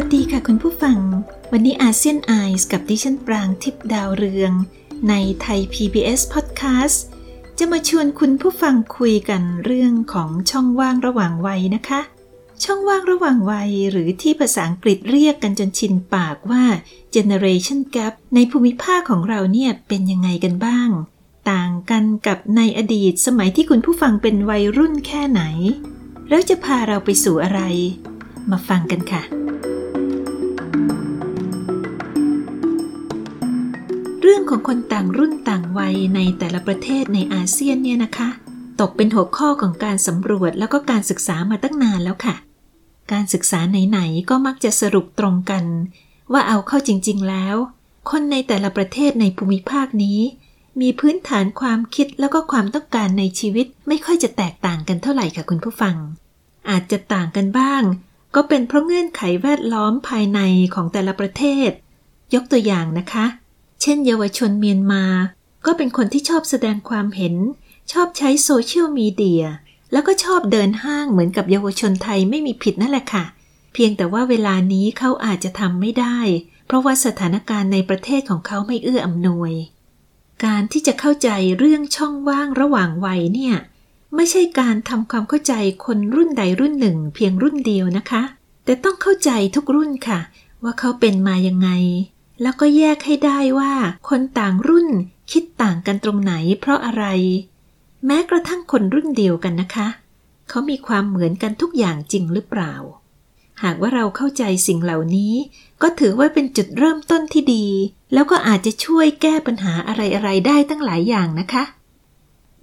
วัสดีค่ะคุณผู้ฟัง วันนี้อาเซียนไอส์กับดิฉันปรางทิพดาวเรือง ในไทย PBS Podcast จะมาชวนคุณผู้ฟังคุยกันเรื่องของช่องว่างระหว่างวัยนะคะ ช่องว่างระหว่างวัยหรือที่ภาษาอังกฤษเรียกกันจนชินปากว่า generation gap ในภูมิภาคของเราเนี่ยเป็นยังไงกันบ้าง ต่างกันกับในอดีตสมัยที่คุณผู้ฟังเป็นวัยรุ่นแค่ไหน แล้วจะพาเราไปสู่อะไร มาฟังกันค่ะ รื่องของคนต่างรุ่นต่างวัยในแต่ละประเทศในอาเซียนเนี่ยนะคะ ตกเป็นหัวข้อของการสำรวจแล้วก็การศึกษามาตั้งนานแล้วค่ะ การศึกษาไหนๆก็มักจะสรุปตรงกัน ว่าเอาเข้าจริง ๆแล้ว คนในแต่ละประเทศในภูมิภาคนี้ มีพื้นฐานความคิดแล้วก็ความต้องการในชีวิตไม่ค่อยจะแตกต่างกันเท่าไหร่ค่ะคุณผู้ฟัง อาจจะต่างกันบ้าง ก็เป็นเพราะเงื่อนไขแวดล้อมภายในของแต่ละประเทศ ยกตัวอย่างนะคะ เช่นเยาวชนเมียนมา ก็เป็นคนที่ชอบแสดงความเห็น ชอบใช้โซเชียลมีเดีย แล้วก็ชอบเดินห้างเหมือนกับเยาวชนไทยไม่มีผิดนั่นแหละค่ะ เพียงแต่ว่าเวลานี้เขาอาจจะทำไม่ได้ เพราะว่าสถานการณ์ในประเทศของเขาไม่เอื้ออำนวย การที่จะเข้าใจเรื่องช่องว่างระหว่างวัยเนี่ยไม่ใช่การทำความเข้าใจคนรุ่นใดรุ่นหนึ่ง เพียงรุ่นเดียวนะคะ แต่ต้องเข้าใจทุกรุ่นค่ะ ว่าเขาเป็นมายังไง แล้วก็แยกให้ได้ว่า คนต่างรุ่นคิดต่างกันตรงไหนเพราะอะไร แม้กระทั่งคนรุ่นเดียวกันนะคะ เขามีความเหมือนกันทุกอย่างจริงหรือเปล่า หากว่าเราเข้าใจสิ่งเหล่านี้ ก็ถือว่าเป็นจุดเริ่มต้นที่ดี แล้วก็อาจจะช่วยแก้ปัญหาอะไรๆได้ตั้งหลายอย่างนะคะ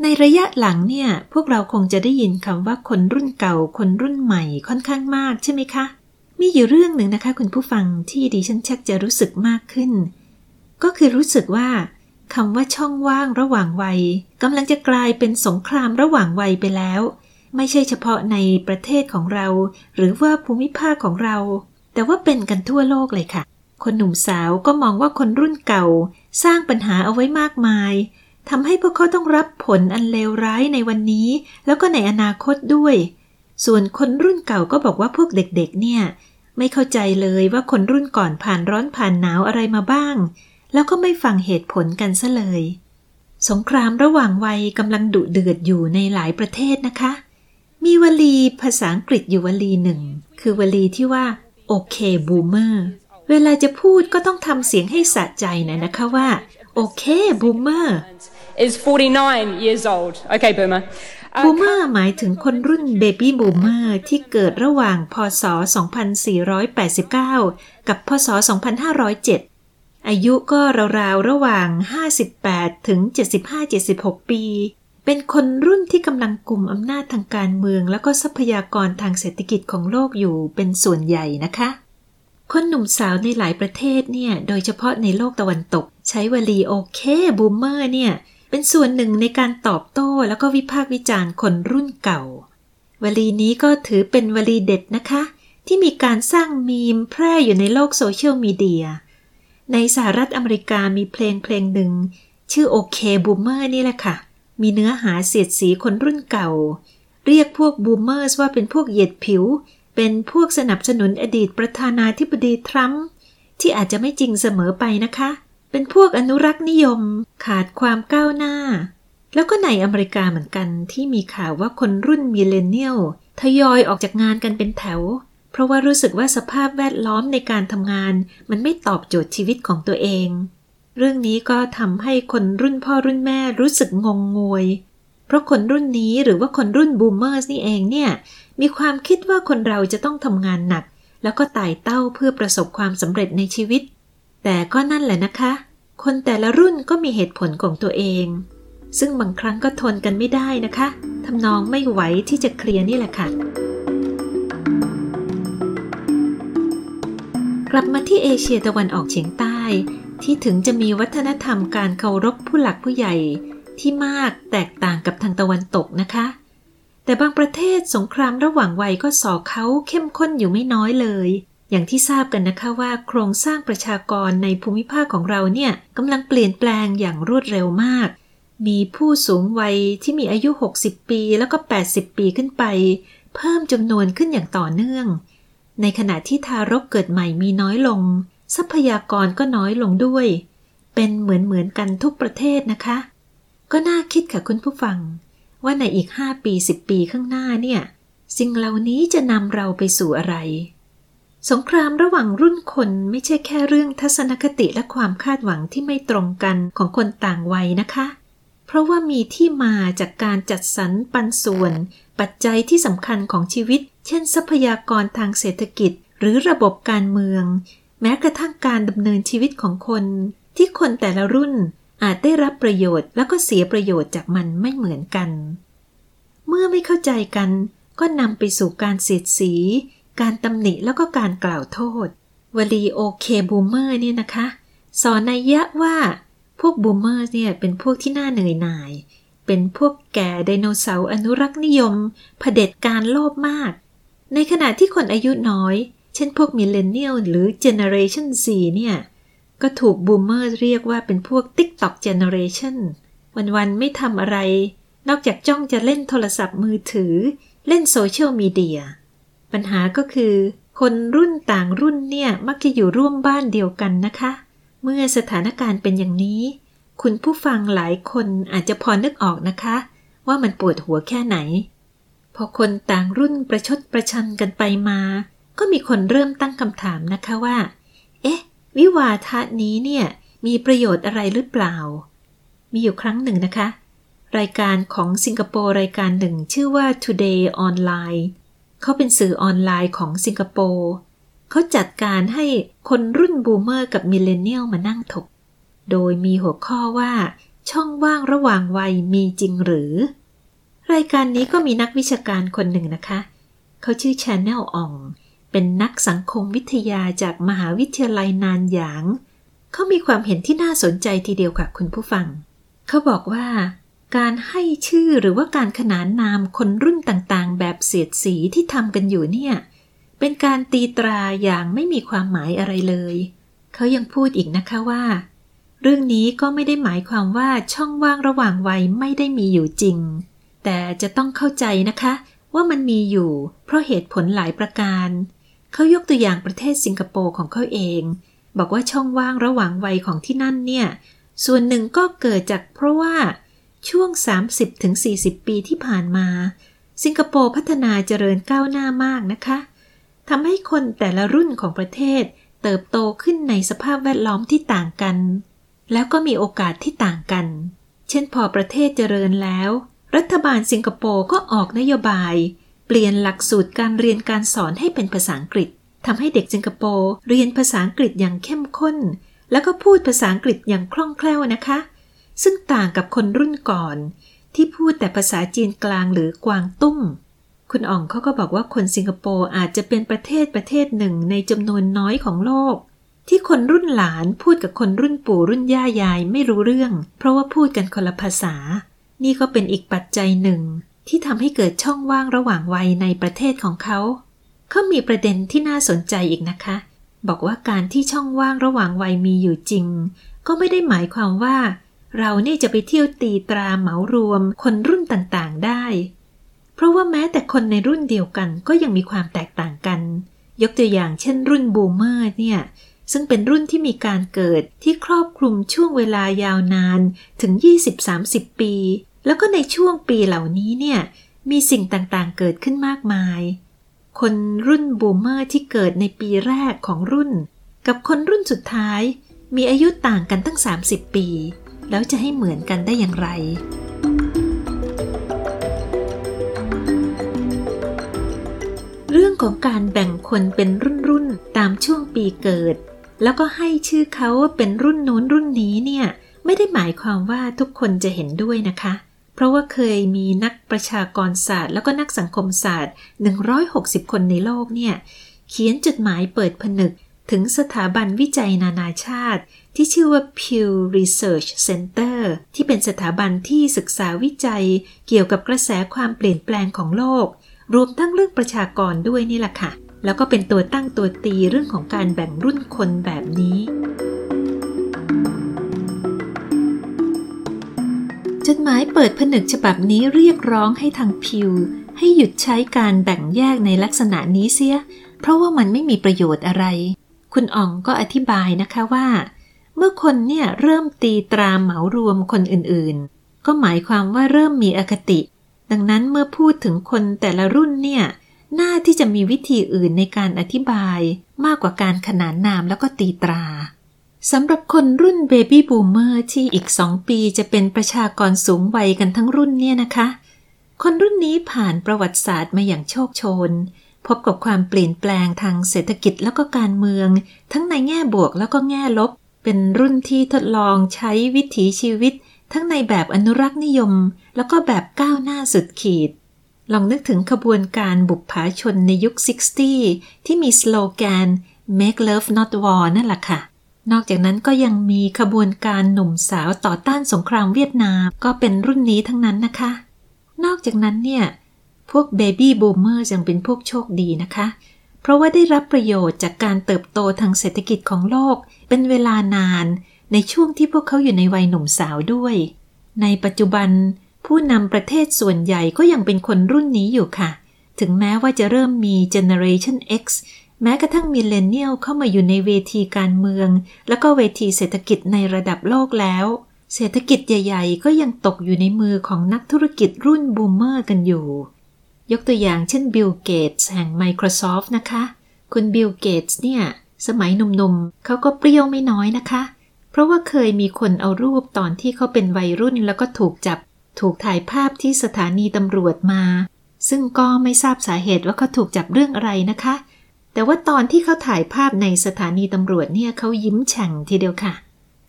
ในระยะหลังเนี่ย พวกเราคงจะได้ยินคำว่าคนรุ่นเก่า คนรุ่นใหม่ค่อนข้างมากใช่ไหมคะ มีอยู่เรื่องหนึ่งนะคะ คุณผู้ฟังที่ดิฉันชักจะรู้สึกมากขึ้น ก็คือรู้สึกว่าคำว่าช่องว่างระหว่างวัยกำลังจะกลายเป็นสงครามระหว่างวัยไปแล้ว ไม่ใช่เฉพาะในประเทศของเรา หรือว่าภูมิภาคของเรา แต่ว่าเป็นกันทั่วโลกเลยค่ะ คนหนุ่มสาวก็มองว่าคนรุ่นเก่า สร้างปัญหาเอาไว้มากมายทำให้พวกเขาต้องรับผลอันเลวร้ายในวันนี้ แล้วก็ในอนาคตด้วย ส่วนคนรุ่นเก่าก็บอกว่าพวกเด็กๆ เนี่ย ไม่เข้าใจเลยว่าคนรุ่นก่อนผ่านร้อนผ่านหนาวอะไรมาบ้าง แล้วก็ไม่ฟังเหตุผลกันซะเลย สงครามระหว่างวัยกำลังดุเดือดอยู่ในหลายประเทศนะคะ มีวลีภาษาอังกฤษอยู่วลีหนึ่ง คือวลีที่ว่า OK boomer เวลาจะพูดก็ต้องทำเสียงให้สะใจหน่อยนะคะว่า OK boomer is 49 years old. Okay, boomer. boomer หมายถึงคนรุ่น baby boomer ที่เกิดระหว่างพศ 2489 กับพศ 2507 อายุก็ราวๆ ระหว่าง 58 ถึง 75-76 ปี เป็นคนรุ่นที่กำลังกลุ่มอำนาจทางการเมือง แล้วก็ทรัพยากรทางเศรษฐกิจของโลกอยู่เป็นส่วนใหญ่นะคะ คนหนุ่มสาวในหลายประเทศเนี่ย โดยเฉพาะในโลกตะวันตก ใช้วลี OK boomer เนี่ย เป็นส่วนหนึ่งในการตอบโต้แล้วก็วิพากษ์วิจารณ์คนรุ่นเก่า วลีนี้ก็ถือเป็นวลีเด็ดนะคะ ที่มีการสร้างมีมแพร่อยู่ในโลกโซเชียลมีเดีย ในสหรัฐอเมริกามีเพลงเพลงหนึ่ง ชื่อ OK boomer นี่แหละค่ะ มีเนื้อหาเสียดสีคนรุ่นเก่า เรียกพวก boomer ว่าเป็นพวกเหยียดผิว เป็นพวกสนับสนุนอดีตประธานาธิบดีทรัมป์ที่อาจจะไม่จริงเสมอไปนะคะ เป็นพวกอนุรักษ์นิยมขาดความก้าวหน้า แล้วก็ในอเมริกาเหมือนกันที่มีข่าวว่าคนรุ่น millennial ทยอยออกจากงานกันเป็นแถว เพราะว่ารู้สึกว่าสภาพแวดล้อมในการทำงาน มันไม่ตอบโจทย์ชีวิตของตัวเอง เรื่องนี้ก็ทำให้คนรุ่นพ่อรุ่นแม่รู้สึกงงงวย เพราะคนรุ่นนี้หรือว่าคนรุ่นบูมเมอร์นี่เองเนี่ยมีความคิดว่าคนเราจะต้องทำงานหนัก แล้วก็ไต่เต้าเพื่อประสบความสำเร็จในชีวิต แต่ก็นั่นแหละนะคะ คนแต่ละรุ่นก็มีเหตุผลของตัวเอง ซึ่งบางครั้งก็ทนกันไม่ได้นะคะทำนองไม่ไหวที่จะเคลียร์นี่แหละค่ะ กลับมาที่เอเชียตะวันออกเฉียงใต้ ที่ถึงจะมีวัฒนธรรมการเคารพผู้หลักผู้ใหญ่ ที่มากแตกต่างกับทางตะวันตกนะคะ แต่บางประเทศสงครามระหว่างวัยก็สอเขาเข้มข้นอยู่ไม่น้อยเลย อย่างที่ทราบกันนะคะว่าโครงสร้างประชากรในภูมิภาคของเราเนี่ยกำลังเปลี่ยนแปลงอย่างรวดเร็วมาก มีผู้สูงวัยที่มีอายุ 60 ปีแล้วก็ 80 ปีขึ้นไป เพิ่มจำนวนขึ้นอย่างต่อเนื่อง ในขณะที่ทารกเกิดใหม่มีน้อยลง ทรัพยากรก็น้อยลงด้วย เป็นเหมือนเหมือนกันทุกประเทศนะคะ ก็น่าคิดค่ะคุณผู้ฟัง ว่าในอีก 5 ปี 10 ปีข้างหน้าเนี่ยสิ่งเหล่านี้จะนำเราไปสู่อะไร สงครามระหว่างรุ่นคนไม่ใช่แค่เรื่องทัศนคติและความคาดหวังที่ไม่ตรงกันของคนต่างวัยนะคะ เพราะว่ามีที่มาจากการจัดสรรปันส่วน ปัจจัยที่สำคัญของชีวิต เช่น ทรัพยากรทางเศรษฐกิจ หรือระบบการเมือง แม้กระทั่งการดำเนินชีวิตของคน ที่คนแต่ละรุ่นอาจได้รับประโยชน์แล้วก็เสียประโยชน์จากมันไม่เหมือนกัน เมื่อไม่เข้าใจกันก็นำไปสู่การเสียดสี การตำหนิแล้วก็การกล่าวโทษ วลี OK boomer เนี่ยนะคะ สอนนัยยะว่าพวก boomer เนี่ยเป็นพวกที่น่าเหนื่อยหน่าย เป็นพวกแก่ไดโนเสาร์อนุรักษ์นิยมเผด็จการโลภมาก ในขณะที่คนอายุน้อย เช่นพวก millennial หรือเจเนเรชัน Z เนี่ย ก็ถูก boomer เรียกว่าเป็นพวก TikTok Generation วันๆไม่ทำอะไร นอกจากจ้องจะเล่นโทรศัพท์มือถือ เล่นโซเชียลมีเดีย ปัญหาก็คือ คนรุ่นต่างรุ่นเนี่ยมักจะอยู่ร่วมบ้านเดียวกันนะคะ เมื่อสถานการณ์เป็นอย่างนี้ คุณผู้ฟังหลายคนอาจจะพอนึกออกนะคะ ว่ามันปวดหัวแค่ไหน พอคนต่างรุ่นประชดประชันกันไปมา ก็มีคนเริ่มตั้งคำถามนะคะว่า เอ๊ะ วิวาทะนี้เนี่ยมีประโยชน์อะไรหรือเปล่า มีอยู่ครั้งหนึ่งนะคะ รายการของสิงคโปร์รายการหนึ่งชื่อว่า Today Online เขาเป็นสื่อออนไลน์ของสิงคโปร์เขาจัดการให้คนรุ่น boomer กับ millennial มานั่งถก โดยมีหัวข้อว่า ช่องว่างระหว่างวัยมีจริงหรือ รายการนี้ก็มีนักวิชาการคนหนึ่งนะคะ เขาชื่อชาแนลออง เป็นนักสังคมวิทยาจากมหาวิทยาลัยนานหยาง เขามีความเห็นที่น่าสนใจทีเดียวค่ะคุณผู้ฟัง เขาบอกว่า การให้ชื่อหรือว่าการขนานนามคนรุ่นต่างๆ แบบเสียดสีที่ทำกันอยู่เนี่ย เป็นการตีตราอย่างไม่มีความหมายอะไรเลย เขายังพูดอีกนะคะว่า เรื่องนี้ก็ไม่ได้หมายความว่าช่องว่างระหว่างวัยไม่ได้มีอยู่จริง แต่จะต้องเข้าใจนะคะ ว่ามันมีอยู่ เพราะเหตุผลหลายประการ เขายกตัวอย่างประเทศสิงคโปร์ของเขาเอง บอกว่าช่องว่างระหว่างวัยของที่นั่นเนี่ย ส่วนหนึ่งก็เกิดจากเพราะว่า ช่วง 30-40 ปีที่ผ่านมา สิงคโปร์พัฒนาเจริญก้าวหน้ามากนะคะทำให้คนแต่ละรุ่นของประเทศ เติบโตขึ้นในสภาพแวดล้อมที่ต่างกัน แล้วก็มีโอกาสที่ต่างกัน เช่นพอประเทศเจริญแล้ว รัฐบาลสิงคโปร์ก็ออกนโยบาย เปลี่ยนหลักสูตรการเรียนการสอนให้เป็นภาษาอังกฤษทำให้เด็กสิงคโปร์เรียนภาษาอังกฤษอย่างเข้มข้น แล้วก็พูดภาษาอังกฤษอย่างคล่องแคล่วนะคะ ซึ่งต่างกับคนรุ่นก่อน ที่พูดแต่ภาษาจีนกลางหรือกวางตุ้ง คุณอ่องเขาก็บอกว่าคนสิงคโปร์อาจจะเป็นประเทศประเทศหนึ่งในจำนวนน้อยของโลก ที่คนรุ่นหลานพูดกับคนรุ่นปู่รุ่นย่ายายไม่รู้เรื่อง เพราะว่าพูดกันคนละภาษา นี่ก็เป็นอีกปัจจัยหนึ่ง ที่ทำให้เกิดช่องว่างระหว่างวัยในประเทศของเขาเขามีประเด็นที่น่าสนใจอีกนะคะ บอกว่าการที่ช่องว่างระหว่างวัยมีอยู่จริง ก็ไม่ได้หมายความว่า เราเนี่ยจะไปเที่ยวตีตราเหมารวมคนรุ่นต่างๆได้ เพราะว่าแม้แต่คนในรุ่นเดียวกันก็ยังมีความแตกต่างกัน ยกตัวอย่างเช่นรุ่นบูมเมอร์เนี่ยซึ่งเป็นรุ่นที่มีการเกิดที่ครอบคลุมช่วงเวลายาวนานถึง 20-30 ปี แล้วก็ในช่วงปีเหล่านี้เนี่ยมีสิ่งต่างๆเกิดขึ้นมากมาย คนรุ่นบูมเมอร์ที่เกิดในปีแรกของรุ่น กับคนรุ่นสุดท้าย มีอายุต่างกันตั้ง 30 ปี แล้วจะให้เหมือนกันได้อย่างไร เรื่องของการแบ่งคนเป็นรุ่นๆตามช่วงปีเกิด แล้วก็ให้ชื่อเขาเป็นรุ่นโน้นรุ่นนี้เนี่ยไม่ได้หมายความว่าทุกคนจะเห็นด้วยนะคะเพราะว่าเคยมีนักประชากรศาสตร์ แล้วก็นักสังคมศาสตร์ 160 คนในโลกเนี่ย เขียนจดหมายเปิดผนึก ถึงสถาบันวิจัยนานาชาติ ที่ชื่อว่า Pew Research Center ที่เป็นสถาบันที่ศึกษาวิจัย เกี่ยวกับกระแสความเปลี่ยนแปลงของโลก รวมทั้งเรื่องประชากรด้วยนี่แหละค่ะ แล้วก็เป็นตัวตั้งตัวตีเรื่องของการแบ่งรุ่นคนแบบนี้ จดหมายเปิดผนึกฉบับนี้เรียกร้องให้ทางพิวให้หยุดใช้การแบ่งแยกในลักษณะนี้เสีย เพราะว่ามันไม่มีประโยชน์อะไร คุณอ่องก็อธิบายนะคะว่า เมื่อคนเนี่ยเริ่มตีตราเหมารวมคนอื่นๆ ก็หมายความว่าเริ่มมีอคติ ดังนั้นเมื่อพูดถึงคนแต่ละรุ่นเนี่ยน่าที่จะมีวิธีอื่นในการอธิบายมากกว่าการขนานนามแล้วก็ตีตราสำหรับคนรุ่นเบบี้บูมเมอร์ที่อีกสองปีจะเป็นประชากรสูงวัยกันทั้งรุ่นเนี่ยนะคะ คนรุ่นนี้ผ่านประวัติศาสตร์มาอย่างโชคโชน พบกับความเปลี่ยนแปลงทางเศรษฐกิจแล้วก็การเมือง ทั้งในแง่บวกแล้วก็แง่ลบ เป็นรุ่นที่ทดลองใช้วิถีชีวิต ทั้งในแบบอนุรักษ์นิยม แล้วก็แบบก้าวหน้าสุดขีด ลองนึกถึงขบวนการบุกผาชนในยุค 60 ที่มีสโลแกน Make Love Not War นั่นแหละค่ะนอกจากนั้นก็ยังมีขบวนการหนุ่มสาวต่อต้านสงครามเวียดนามก็เป็นรุ่นนี้ทั้งนั้นนะคะ นอกจากนั้นเนี่ย พวกเบบี้บูมเมอร์ยังเป็นพวกโชคดีนะคะ เพราะว่าได้รับประโยชน์จากการเติบโตทางเศรษฐกิจของโลก เป็นเวลานานในช่วงที่พวกเขาอยู่ในวัยหนุ่มสาวด้วย ในปัจจุบัน ผู้นำประเทศส่วนใหญ่ก็ยังเป็นคนรุ่นนี้อยู่ค่ะ ถึงแม้ว่าจะเริ่มมี Generation X แม้กระทั่งมิเลเนียลเข้ามาอยู่ในเวทีการเมือง แล้วก็เวทีเศรษฐกิจในระดับโลกแล้ว เศรษฐกิจใหญ่ ๆ ก็ยังตกอยู่ในมือของนักธุรกิจรุ่นบูมเมอร์กันอยู่ ยกตัวอย่างเช่นบิลเกตส์แห่ง Microsoft นะคะ คุณบิลเกตส์เนี่ย สมัยหนุ่มๆ เขาก็เปรี้ยวไม่น้อยนะคะ เพราะว่าเคยมีคนเอารูปตอนที่เขาเป็นวัยรุ่นแล้วก็ถูกจับ ถูกถ่ายภาพที่สถานีตำรวจมา ซึ่งก็ไม่ทราบสาเหตุว่าเขาถูกจับเรื่องอะไรนะคะ แต่ว่าตอนที่เขาถ่ายภาพในสถานีตำรวจเนี่ยเขายิ้มแฉ่งทีเดียวค่ะ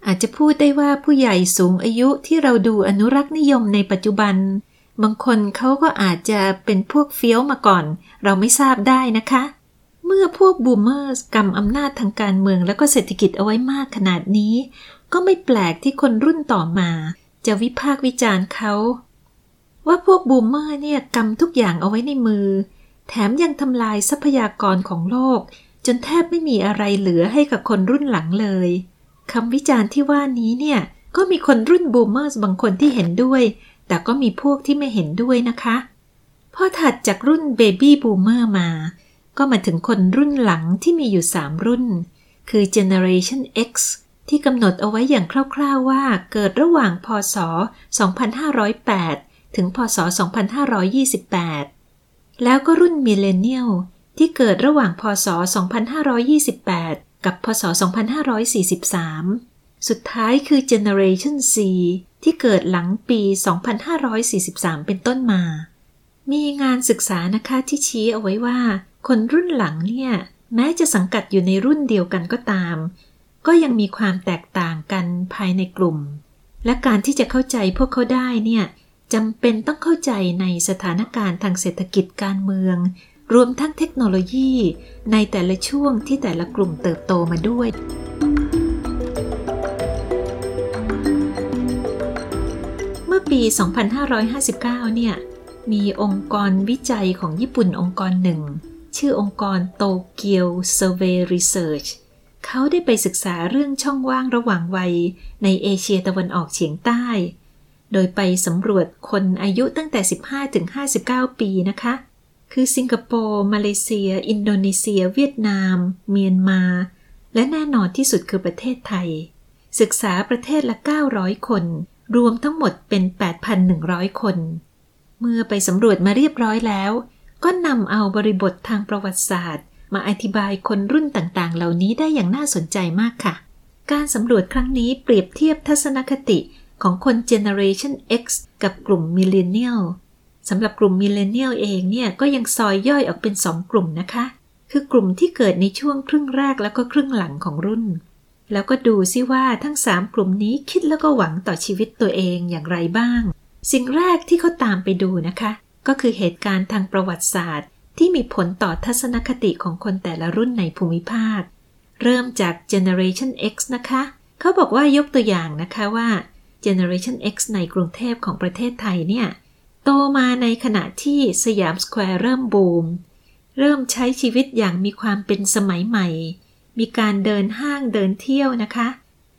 อาจจะพูดได้ว่าผู้ใหญ่สูงอายุที่เราดูอนุรักษ์นิยมในปัจจุบัน บางคนเขาก็อาจจะเป็นพวกเฟี้ยวมาก่อน เราไม่ทราบได้นะคะ เมื่อพวกบูมเมอร์กำอำนาจทางการเมืองแล้วก็เศรษฐกิจเอาไว้มากขนาดนี้ ก็ไม่แปลกที่คนรุ่นต่อมา จะวิพากษ์วิจารณ์เขา ว่าพวกบูมเมอร์เนี่ยกำทุกอย่างเอาไว้ในมือ แถมยังทำลายทรัพยากรของโลก จนแทบไม่มีอะไรเหลือให้กับคนรุ่นหลังเลยคำวิจารณ์ที่ว่านี้เนี่ยก็มีคนรุ่นบูมเมอร์บางคนที่เห็นด้วย แต่ก็มีพวกที่ไม่เห็นด้วยนะคะพอถัดจากรุ่นเบบี้บูมเมอร์มา ก็มาถึงคนรุ่นหลังที่มีอยู่ 3 รุ่น คือ Generation X ที่กำหนดเอาไว้อย่างคร่าวๆว่าเกิดระหว่างพศ 2508 ถึงพศ 2528 แล้วก็รุ่นมิเลเนียลที่เกิดระหว่างพศ 2528 กับพศ 2543 สุดท้ายคือ Generation C ที่เกิดหลังปี 2543 เป็นต้นมา มีงานศึกษานะคะที่ชี้เอาไว้ว่า คนรุ่นหลังเนี่ย แม้จะสังกัดอยู่ในรุ่นเดียวกันก็ตาม ก็ยังมีความแตกต่างกันภายในกลุ่ม และการที่จะเข้าใจพวกเขาได้เนี่ยจำเป็นต้องเข้าใจในสถานการณ์ทางเศรษฐกิจการเมือง รวมทั้งเทคโนโลยี ในแต่ละช่วงที่แต่ละกลุ่มเติบโตมาด้วย ปี 2559 เนี่ย มีองค์กรวิจัยของญี่ปุ่นองค์กรหนึ่ง ชื่อองค์กรโตเกียว Survey Research เขาได้ไปศึกษาเรื่องช่องว่างระหว่างวัยในเอเชียตะวันออกเฉียงใต้ โดยไปสำรวจคนอายุตั้งแต่ 15 ถึง 59 ปีนะคะ คือสิงคโปร์ มาเลเซีย อินโดนีเซีย เวียดนาม เมียนมา และแน่นอนที่สุดคือประเทศไทย ศึกษาประเทศละ 900 คน รวมทั้งหมดเป็น 8,100 คน เมื่อไปสำรวจมาเรียบร้อยแล้ว ก็นำเอาบริบททางประวัติศาสตร์ มาอธิบายคนรุ่นต่างๆ เหล่านี้ได้อย่างน่าสนใจมากค่ะ การสำรวจครั้งนี้เปรียบเทียบทัศนคติของคน Generation X กับกลุ่ม Millennial สำหรับกลุ่ม Millennial เองเนี่ยก็ยังซอยย่อยออกเป็นสองกลุ่มนะคะ คือกลุ่มที่เกิดในช่วงครึ่งแรกแล้วก็ครึ่งหลังของรุ่น แล้วก็ดูซิว่าทั้งสามกลุ่มนี้คิดแล้วก็หวังต่อชีวิตตัวเองอย่างไรบ้าง สิ่งแรกที่เขาตามไปดูนะคะ ก็คือเหตุการณ์ทางประวัติศาสตร์ ที่มีผลต่อทัศนคติของคนแต่ละรุ่นในภูมิภาค เริ่มจาก Generation X นะคะ เขาบอกว่ายกตัวอย่างนะคะว่า Generation X ในกรุงเทพของประเทศไทยเนี่ยโตมาในขณะที่สยามสแควร์เริ่มบูม เริ่มใช้ชีวิตอย่างมีความเป็นสมัยใหม่ มีการเดินห้างเดินเที่ยวนะคะ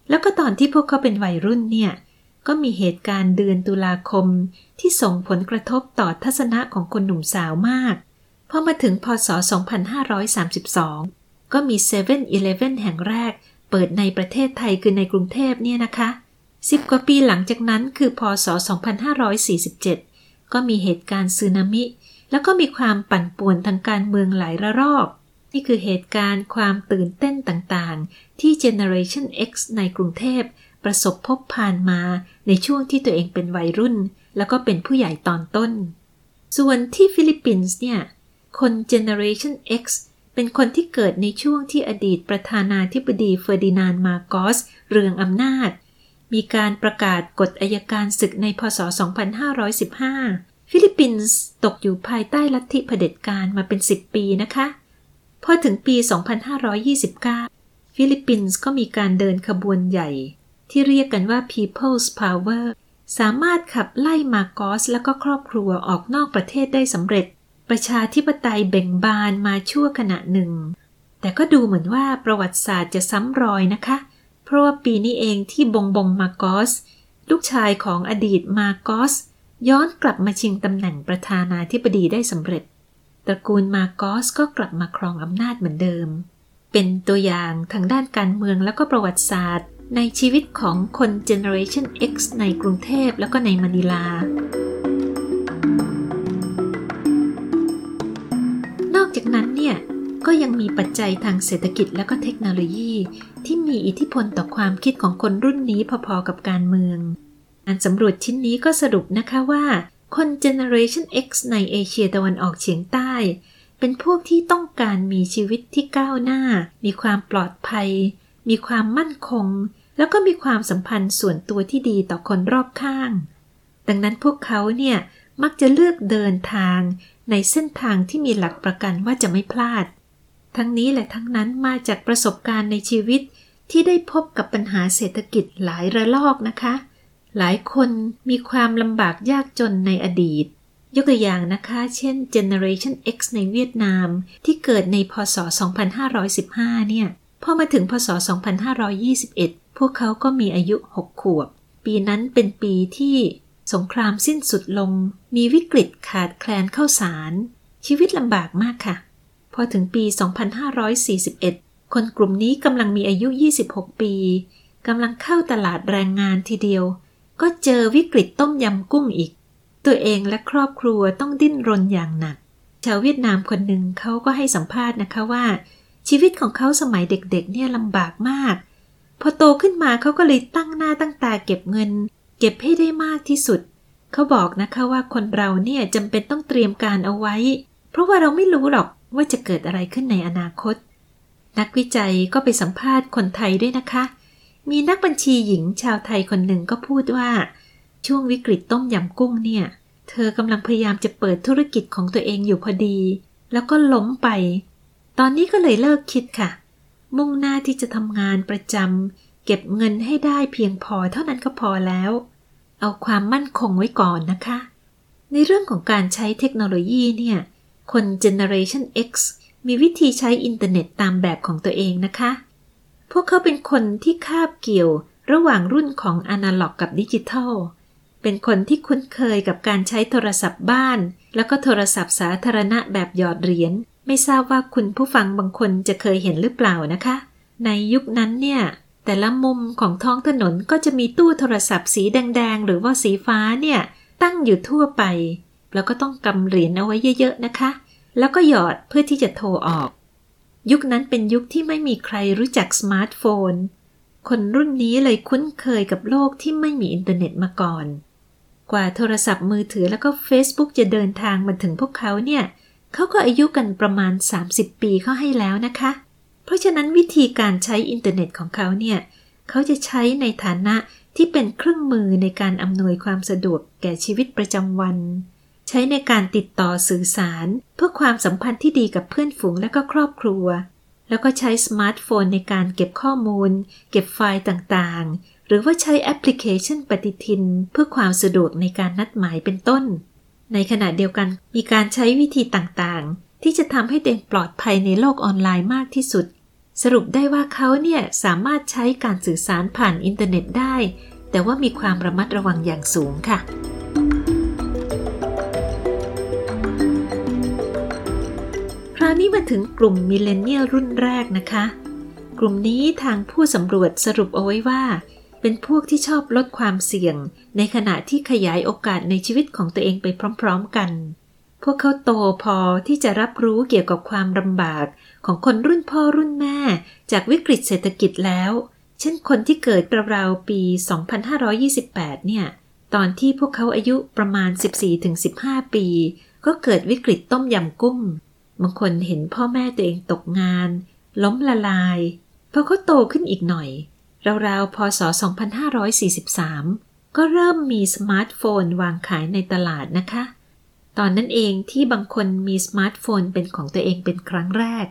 แล้วก็ตอนที่พวกเขาเป็นวัยรุ่นเนี่ย ก็มีเหตุการณ์เดือนตุลาคมที่ส่งผลกระทบต่อทัศนะของคนหนุ่มสาวมาก พอมาถึงพศ 2532 ก็มี7 e เ e ่ e อแห่งแรก เปิดในประเทศไทยคือในกรุงเทพเนี่ยนะคะสิบกว่าปีหลังจากนั้นคือพศ 2547 ก็มีเหตุการณ์สึนามิ แล้วก็มีความปั่นป่วนทางการเมืองหลายระลอก นี่คือเหตุการณ์ความตื่นเต้นตต่างๆ ที่ Generation X ในกรุงเทพ ประสบพบผ่านมาในช่วงที่ตัวเองเป็นวัยรุ่น แล้วก็เป็นผู้ใหญ่ตอนต้น ส่วนที่ฟิลิปปินส์เนี่ย คน Generation X เป็นคนที่เกิดในช่วงที่อดีตประธานาธิบดีเฟอร์ดินานด์ มาร์กอส เรืองอำนาจ มีการประกาศกฎอายการศึกในพศ 2515 ฟิลิปปินส์ตกอยู่ภายใต้ลัทธิเผด็จการมาเป็น 10 ปีนะคะ พอถึงปี 2529 ฟิลิปปินส์ก็มีการเดินขบวนใหญ่ ที่เรียกกันว่า People's Power สามารถขับไล่มาร์กอสและก็ครอบครัวออกนอกประเทศได้สำเร็จ ประชาธิปไตยเบ่งบานมาชั่วขณะหนึ่ง แต่ก็ดูเหมือนว่าประวัติศาสตร์จะซ้ำรอยนะคะ เพราะว่าปีนี้เองที่บงบงมาร์กอส ลูกชายของอดีตมาร์กอส ย้อนกลับมาชิงตำแหน่งประธานาธิบดีได้สำเร็จ ตระกูลมาโกสก็กลับมาครองอำนาจเหมือนเดิม เป็นตัวอย่างทางด้านการเมืองแล้วก็ประวัติศาสตร์ ในชีวิตของคน Generation X ในกรุงเทพแล้วก็ในมะนิลา นอกจากนั้นเนี่ยก็ยังมีปัจจัยทางเศรษฐกิจและก็เทคโนโลยี ที่มีอิทธิพลต่อความคิดของคนรุ่นนี้พอๆกับการเมืองงานสำรวจชิ้นนี้ก็สรุปนะคะว่า คน Generation X ในเอเชียตะวันออกเฉียงใต้ เป็นพวกที่ต้องการมีชีวิตที่ก้าวหน้า มีความปลอดภัย มีความมั่นคง แล้วก็มีความสัมพันธ์ส่วนตัวที่ดีต่อคนรอบข้าง ดังนั้นพวกเขาเนี่ยมักจะเลือกเดินทางในเส้นทางที่มีหลักประกันว่าจะไม่พลาด ทั้งนี้และทั้งนั้นมาจากประสบการณ์ในชีวิตที่ได้พบกับปัญหาเศรษฐกิจหลายระลอกนะคะ หลายคนมีความลำบากยากจนในอดีต ยกตัวอย่างนะคะ เช่น Generation X ในเวียดนามที่เกิดในพศ 2515 เนี่ย พอมาถึงพศ 2521 พวกเขาก็มีอายุ 6 ขวบ ปีนั้นเป็นปีที่สงครามสิ้นสุดลง มีวิกฤตขาดแคลนข้าวสาร ชีวิตลำบากมากค่ะ พอถึงปี 2541 คนกลุ่มนี้กำลังมีอายุ 26 ปีกำลังเข้าตลาดแรงงานทีเดียว ก็เจอวิกฤตต้มยำกุ้งอีก ตัวเองและครอบครัวต้องดิ้นรนอย่างหนัก ชาวเวียดนามคนหนึ่งเขาก็ให้สัมภาษณ์นะคะว่า ชีวิตของเขาสมัยเด็กๆ เนี่ยลำบากมาก พอโตขึ้นมาเขาก็เลยตั้งหน้าตั้งตาเก็บเงิน เก็บให้ได้มากที่สุด เขาบอกนะคะว่าคนเราเนี่ยจำเป็นต้องเตรียมการเอาไว้ เพราะว่าเราไม่รู้หรอกว่าจะเกิดอะไรขึ้นในอนาคต นักวิจัยก็ไปสัมภาษณ์คนไทยด้วยนะคะ มีนักบัญชีหญิงชาวไทยคนหนึ่งก็พูดว่า ช่วงวิกฤตต้มยำกุ้งเนี่ย เธอกำลังพยายามจะเปิดธุรกิจของตัวเองอยู่พอดี แล้วก็ล้มไป ตอนนี้ก็เลยเลิกคิดค่ะ มุ่งหน้าที่จะทำงานประจำเก็บเงินให้ได้เพียงพอเท่านั้นก็พอแล้ว เอาความมั่นคงไว้ก่อนนะคะ ในเรื่องของการใช้เทคโนโลยีเนี่ย คน Generation X มีวิธีใช้อินเทอร์เน็ตตามแบบของตัวเองนะคะ พวกเขาเป็นคนที่คาบเกี่ยวระหว่างรุ่นของอนาล็อกกับดิจิทัล เป็นคนที่คุ้นเคยกับการใช้โทรศัพท์บ้าน แล้วก็โทรศัพท์สาธารณะแบบหยอดเหรียญ ไม่ทราบว่าคุณผู้ฟังบางคนจะเคยเห็นหรือเปล่านะคะ ในยุคนั้นเนี่ย แต่ละมุมของท้องถนนก็จะมีตู้โทรศัพท์สีแดง ๆ หรือว่าสีฟ้าเนี่ย ตั้งอยู่ทั่วไป แล้วก็ต้องกำเหรียญเอาไว้เยอะ ๆ นะคะ แล้วก็หยอดเพื่อที่จะโทรออก ยุคนั้นเป็นยุคที่ไม่มีใครรู้จักสมาร์ทโฟน คนรุ่นนี้เลยคุ้นเคยกับโลกที่ไม่มีอินเทอร์เน็ตมาก่อน กว่าโทรศัพท์มือถือแล้วก็ Facebook จะเดินทางมาถึงพวกเขาเนี่ยเขาก็อายุกันประมาณ 30 ปีเข้าให้แล้วนะคะ เพราะฉะนั้นวิธีการใช้อินเทอร์เน็ตของเขาเนี่ยเขาจะใช้ในฐานะที่เป็นเครื่องมือในการอำนวยความสะดวกแก่ชีวิตประจำวัน ใช้ในการติดต่อสื่อสาร เพื่อความสัมพันธ์ที่ดีกับเพื่อนฝูงและก็ครอบครัว แล้วก็ใช้สมาร์ทโฟนในการเก็บข้อมูล เก็บไฟล์ต่างๆ หรือว่าใช้แอปพลิเคชันปฏิทิน เพื่อความสะดวกในการนัดหมายเป็นต้น ในขณะเดียวกันมีการใช้วิธีต่างๆ ที่จะทำให้เด็กปลอดภัยในโลกออนไลน์มากที่สุด สรุปได้ว่าเขาเนี่ยสามารถใช้การสื่อสารผ่านอินเทอร์เน็ตได้ แต่ว่ามีความระมัดระวังอย่างสูงค่ะ คราวนี้มาถึงกลุ่มมิเลเนียลรุ่นแรกนะคะ กลุ่มนี้ทางผู้สำรวจสรุปเอาไว้ว่า เป็นพวกที่ชอบลดความเสี่ยง ในขณะที่ขยายโอกาสในชีวิตของตัวเองไปพร้อม ๆ กัน พวกเขาโตพอที่จะรับรู้เกี่ยวกับความลำบาก ของคนรุ่นพ่อรุ่นแม่ จากวิกฤตเศรษฐกิจแล้ว เช่นคนที่เกิดราวๆปี 2528 เนี่ย ตอนที่พวกเขาอายุประมาณ 14-15 ปี ก็เกิดวิกฤตต้มยำกุ้ง บางคนเห็นพ่อแม่ตัวเองตกงาน ล้มละลายพอเขาโตขึ้นอีกหน่อยราวๆพศ 2543 ก็เริ่มมีสมาร์ทโฟนวางขายในตลาดนะคะ ตอนนั้นเองที่บางคนมีสมาร์ทโฟนเป็นของตัวเองเป็นครั้งแรก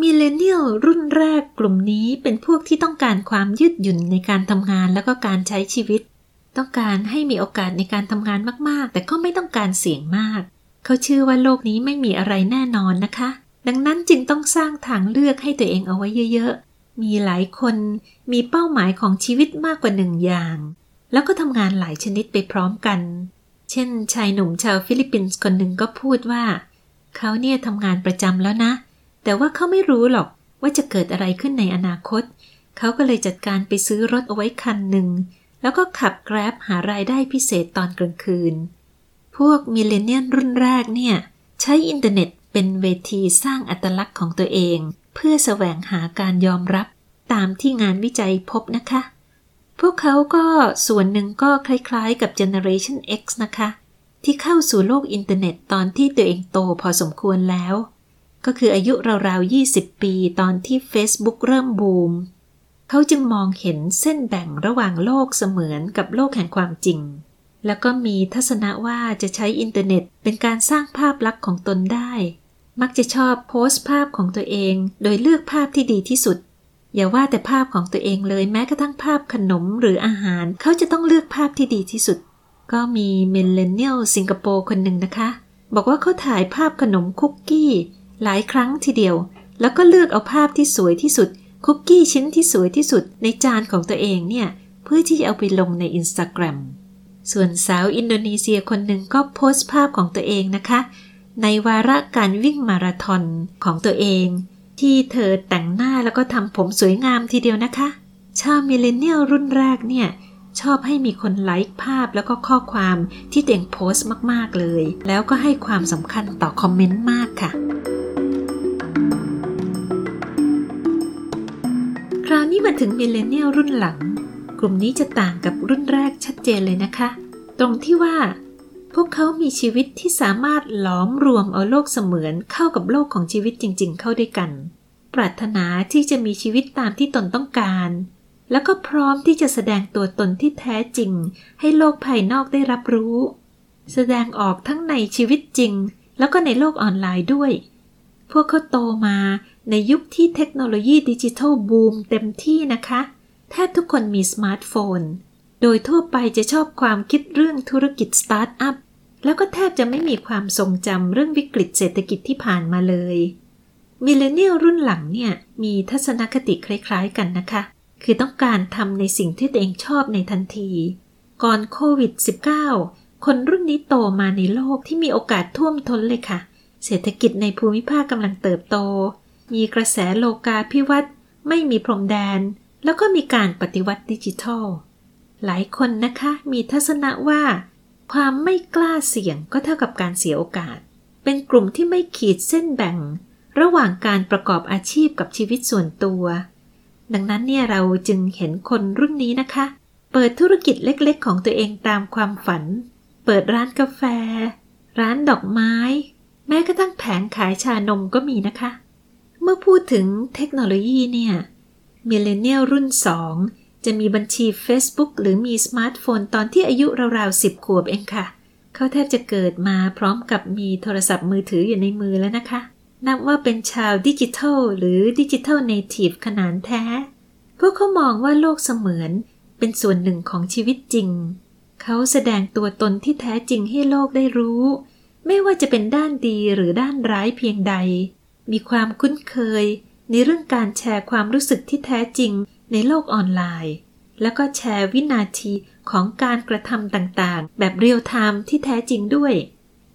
Millennial รุ่นแรกกลุ่มนี้เป็นพวกที่ต้องการความยืดหยุ่นในการทำงานแล้วก็การใช้ชีวิต ต้องการให้มีโอกาสในการทำงานมากๆ แต่ก็ไม่ต้องการเสี่ยงมาก เขาเชื่อว่าโลกนี้ไม่มีอะไรแน่นอนนะคะ ดังนั้นจึงต้องสร้างทางเลือกให้ตัวเองเอาไว้เยอะๆ มีหลายคนมีเป้าหมายของชีวิตมากกว่าหนึ่งอย่าง แล้วก็ทำงานหลายชนิดไปพร้อมกัน เช่น ชายหนุ่มชาวฟิลิปปินส์คนหนึ่งก็พูดว่า เขาเนี่ยทำงานประจำแล้วนะ แต่ว่าเขาไม่รู้หรอกว่าจะเกิดอะไรขึ้นในอนาคต เขาก็เลยจัดการไปซื้อรถเอาไว้คันหนึ่ง แล้วก็ขับ Grab หารายได้พิเศษตอนกลางคืน พวก Millennial รุ่นแรกเนี่ย ใช้อินเทอร์เน็ตเป็นเวทีสร้างอัตลักษณ์ของตัวเอง เพื่อแสวงหาการยอมรับตามที่งานวิจัยพบนะคะ พวกเขาก็ส่วนหนึ่งก็คล้ายๆกับ Generation X นะคะ ที่เข้าสู่โลกอินเทอร์เน็ตตอนที่ตัวเองโตพอสมควรแล้ว ก็คืออายุราวๆ 20 ปีตอนที่ Facebook เริ่มบูม เขาจึงมองเห็นเส้นแบ่งระหว่างโลกเสมือนกับโลกแห่งความจริง แล้วก็มีทัศนะว่าจะใช้อินเทอร์เน็ต เป็นการสร้างภาพลักษณ์ของตนได้ มักจะชอบโพสต์ภาพของตัวเอง โดยเลือกภาพที่ดีที่สุด อย่าว่าแต่ภาพของตัวเองเลยแม้กระทั่งภาพขนมหรืออาหาร เขาจะต้องเลือกภาพที่ดีที่สุด ก็มี Millennial สิงคโปร์คนหนึ่งนะคะ บอกว่าเขาถ่ายภาพขนมคุกกี้ หลายครั้งทีเดียว แล้วก็เลือกเอาภาพที่สวยที่สุด คุกกี้ชิ้นที่สวยที่สุดในจานของตัวเองเนี่ยเพื่อที่จะเอาไปลงในอินสตาแกรม ส่วนสาวอินโดนีเซียคนหนึ่งก็โพสต์ภาพของตัวเองนะคะ ในวาระการวิ่งมาราธอนของตัวเอง ที่เธอแต่งหน้าแล้วก็ทำผมสวยงามทีเดียวนะคะ ชาว Millennial รุ่นแรกเนี่ยชอบให้มีคนไลค์ภาพแล้วก็ข้อความที่ตัวเองโพสต์มากๆเลย แล้วก็ให้ความสำคัญต่อคอมเมนต์มากค่ะ คราวนี้มาถึง Millennial รุ่นหลัง กลุ่มนี้จะต่างกับรุ่นแรกชัดเจนเลยนะคะ ตรงที่ว่า พวกเขามีชีวิตที่สามารถหลอมรวมเอาโลกเสมือนเข้ากับโลกของชีวิตจริง ๆ เข้าด้วยกัน ปรารถนาที่จะมีชีวิตตามที่ตนต้องการ แล้วก็พร้อมที่จะแสดงตัวตนที่แท้จริง ให้โลกภายนอกได้รับรู้ แสดงออกทั้งในชีวิตจริง แล้วก็ในโลกออนไลน์ด้วย พวกเขาโตมาในยุคที่เทคโนโลยีดิจิทัลบูมเต็มที่นะคะ แทบทุกคนมีสมาร์ทโฟน โดยทั่วไปจะชอบความคิดเรื่องธุรกิจสตาร์ทอัพ แล้วก็แทบจะไม่มีความทรงจำเรื่องวิกฤตเศรษฐกิจที่ผ่านมาเลย Millennial รุ่นหลังเนี่ยมีทัศนคติคล้ายๆกันนะคะ คือต้องการทำในสิ่งที่ตัวเองชอบในทันที ก่อนโควิด -19 คนรุ่นนี้โตมาในโลกที่มีโอกาสท่วมท้นเลยค่ะ เศรษฐกิจในภูมิภาคกำลังเติบโต มีกระแสโลกาภิวัตน์ไม่มีพรมแดน แล้วก็มีการปฏิวัติดิจิทัล หลายคนนะคะมีทัศนะว่า ความไม่กล้าเสี่ยงก็เท่ากับการเสียโอกาส เป็นกลุ่มที่ไม่ขีดเส้นแบ่ง ระหว่างการประกอบอาชีพกับชีวิตส่วนตัว ดังนั้นเนี่ยเราจึงเห็นคนรุ่นนี้นะคะ เปิดธุรกิจเล็กๆ ของตัวเองตามความฝัน เปิดร้านกาแฟ ร้านดอกไม้ แม้กระทั่งแผงขายชานมก็มีนะคะ เมื่อพูดถึงเทคโนโลยีเนี่ย Millennial รุ่น2จะมีบัญชี Facebook หรือมีสมาร์ทโฟนตอนที่อายุราวๆ10ขวบเองค่ะ เขาแทบจะเกิดมาพร้อมกับมีโทรศัพท์มือถืออยู่ในมือแล้วนะคะ นับว่าเป็นชาวดิจิทัลหรือ digital native ขนานแท้ พวกเขามองว่าโลกเสมือนเป็นส่วนหนึ่งของชีวิตจริง เขาแสดงตัวตนที่แท้จริงให้โลกได้รู้ ไม่ว่าจะเป็นด้านดีหรือด้านร้ายเพียงใด มีความคุ้นเคย ในเรื่องการแชร์ความรู้สึกที่แท้จริงในโลกออนไลน์ แล้วก็แชร์วินาทีของการกระทำต่างๆ แบบเรียลไทม์ที่แท้จริงด้วย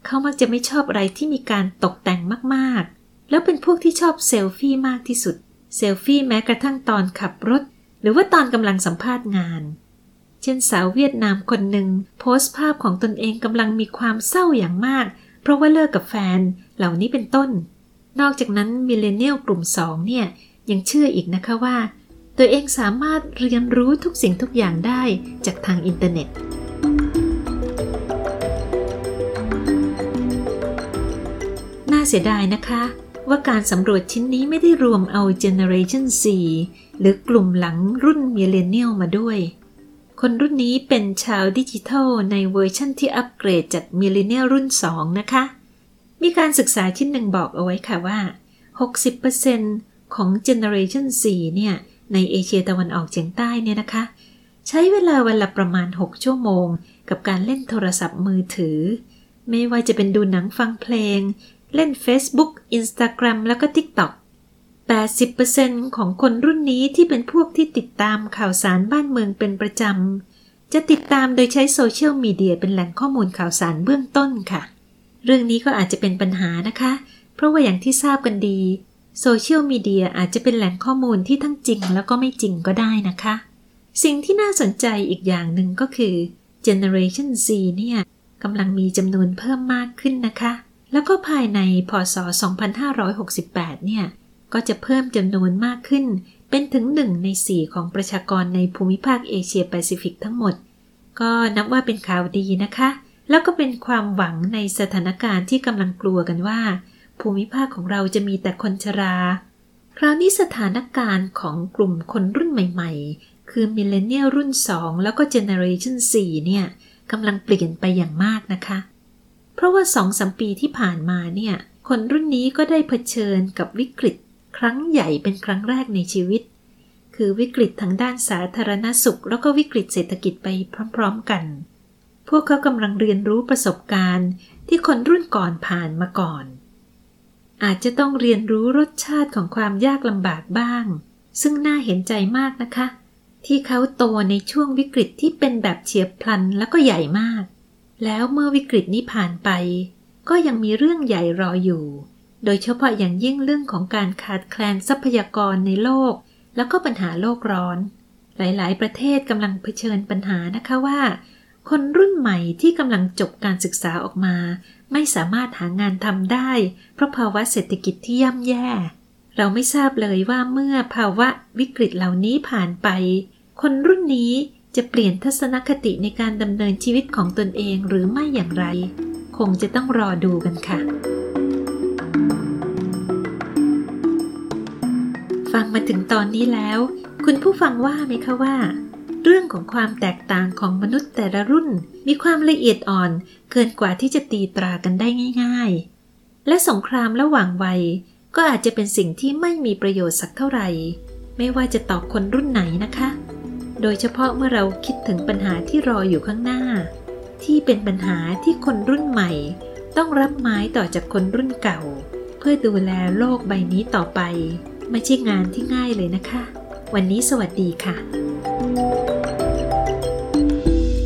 เขามักจะไม่ชอบอะไรที่มีการตกแต่งมากๆ แล้วเป็นพวกที่ชอบเซลฟี่มากที่สุด เซลฟี่แม้กระทั่งตอนขับรถ หรือว่าตอนกำลังสัมภาษณ์งาน เช่นสาวเวียดนามคนหนึ่งโพสต์ภาพของตนเองกำลังมีความเศร้าอย่างมาก เพราะว่าเลิกกับแฟนเหล่านี้เป็นต้น นอกจากนั้น Millennial กลุ่มสองเนี่ยยังเชื่ออีกนะคะว่า ตัวเองสามารถเรียนรู้ทุกสิ่งทุกอย่างได้จากทางอินเทอร์เน็ต น่าเสียดายนะคะ ว่าการสำรวจชิ้นนี้ไม่ได้รวมเอา Generation Z หรือกลุ่มหลังรุ่น Millennial มาด้วย คนรุ่นนี้เป็นชาวดิจิทัลในเวอร์ชั่นที่อัปเกรดจาก Millennial รุ่น 2 นะคะ มีการศึกษาชิ้นหนึ่งบอกเอาไว้ค่ะว่า 60%ของ Generation Z เนี่ย ในเอเชียตะวันออกเฉียงใต้เนี่ยนะคะ ใช้เวลาวันละประมาณ 6 ชั่วโมง กับการเล่นโทรศัพท์มือถือ ไม่ว่าจะเป็นดูหนังฟังเพลง เล่น Facebook Instagram แล้วก็ TikTok 80%ของคนรุ่นนี้ที่เป็นพวกที่ติดตามข่าวสารบ้านเมืองเป็นประจำ จะติดตามโดยใช้โซเชียลมีเดียเป็นแหล่งข้อมูลข่าวสารเบื้องต้นค่ะ เรื่องนี้ก็อาจจะเป็นปัญหานะคะ เพราะว่าอย่างที่ทราบกันดีโซเชียลมีเดียอาจจะเป็นแหล่งข้อมูลที่ทั้งจริงแล้วก็ไม่จริงก็ได้นะคะ สิ่งที่น่าสนใจอีกอย่างหนึ่งก็คือ Generation Z เนี่ยกำลังมีจำนวนเพิ่มมากขึ้นนะคะ แล้วก็ภายในพศ 2568 เนี่ย ก็จะเพิ่มจำนวนมากขึ้น เป็นถึงหนึ่งในสี่ของประชากรในภูมิภาคเอเชียแปซิฟิกทั้งหมด ก็นับว่าเป็นข่าวดีนะคะ แล้วก็เป็นความหวังในสถานการณ์ที่กำลังกลัวกันว่า ภูมิภาคของเราจะมีแต่คนชรา คราวนี้สถานการณ์ของกลุ่มคนรุ่นใหม่ๆ คือ Millennial รุ่น 2 แล้วก็ Generation Z เนี่ยกำลังเปลี่ยนไปอย่างมากนะคะ เพราะว่าสองสามปีที่ผ่านมาเนี่ย คนรุ่นนี้ก็ได้เผชิญกับวิกฤต ครั้งใหญ่เป็นครั้งแรกในชีวิต คือวิกฤตทางด้านสาธารณสุข แล้วก็วิกฤตเศรษฐกิจไปพร้อม ๆ กัน พวกเขากำลังเรียนรู้ประสบการณ์ที่คนรุ่นก่อนผ่านมาก่อน อาจจะต้องเรียนรู้รสชาติของความยากลำบากบ้าง ซึ่งน่าเห็นใจมากนะคะ ที่เขาโตในช่วงวิกฤตที่เป็นแบบเฉียบพลันแล้วก็ใหญ่มาก แล้วเมื่อวิกฤตนี้ผ่านไป ก็ยังมีเรื่องใหญ่รออยู่ โดยเฉพาะอย่างยิ่งเรื่องของการขาดแคลนทรัพยากรในโลก แล้วก็ปัญหาโลกร้อน หลาย ๆ ประเทศกำลังเผชิญปัญหานะคะว่า คนรุ่นใหม่ที่กำลังจบการศึกษาออกมา ไม่สามารถหางานทำได้ เพราะภาวะเศรษฐกิจที่ย่ำแย่ เราไม่ทราบเลยว่าเมื่อภาวะวิกฤตเหล่านี้ผ่านไป คนรุ่นนี้จะเปลี่ยนทัศนคติในการดำเนินชีวิตของตนเองหรือไม่อย่างไร คงจะต้องรอดูกันค่ะ ฟังมาถึงตอนนี้แล้ว คุณผู้ฟังว่าไหมคะว่า รื่องของความแตกต่างของมนุษย์แต่ละรุ่น มีความละเอียดอ่อนเกินกว่าที่จะตีตรากันได้ง่าย ๆ และสงครามระหว่างวัย ก็อาจจะเป็นสิ่งที่ไม่มีประโยชน์สักเท่าไหร่ ไม่ว่าจะตอบคนรุ่นไหนนะคะ โดยเฉพาะเมื่อเราคิดถึงปัญหาที่รออยู่ข้างหน้า ที่เป็นปัญหาที่คนรุ่นใหม่ ต้องรับไม้ต่อจากคนรุ่นเก่า เพื่อดูแลโลกใบนี้ต่อไป ไม่ใช่งานที่ง่ายเลยนะคะ วันนี้สวัสดีค่ะ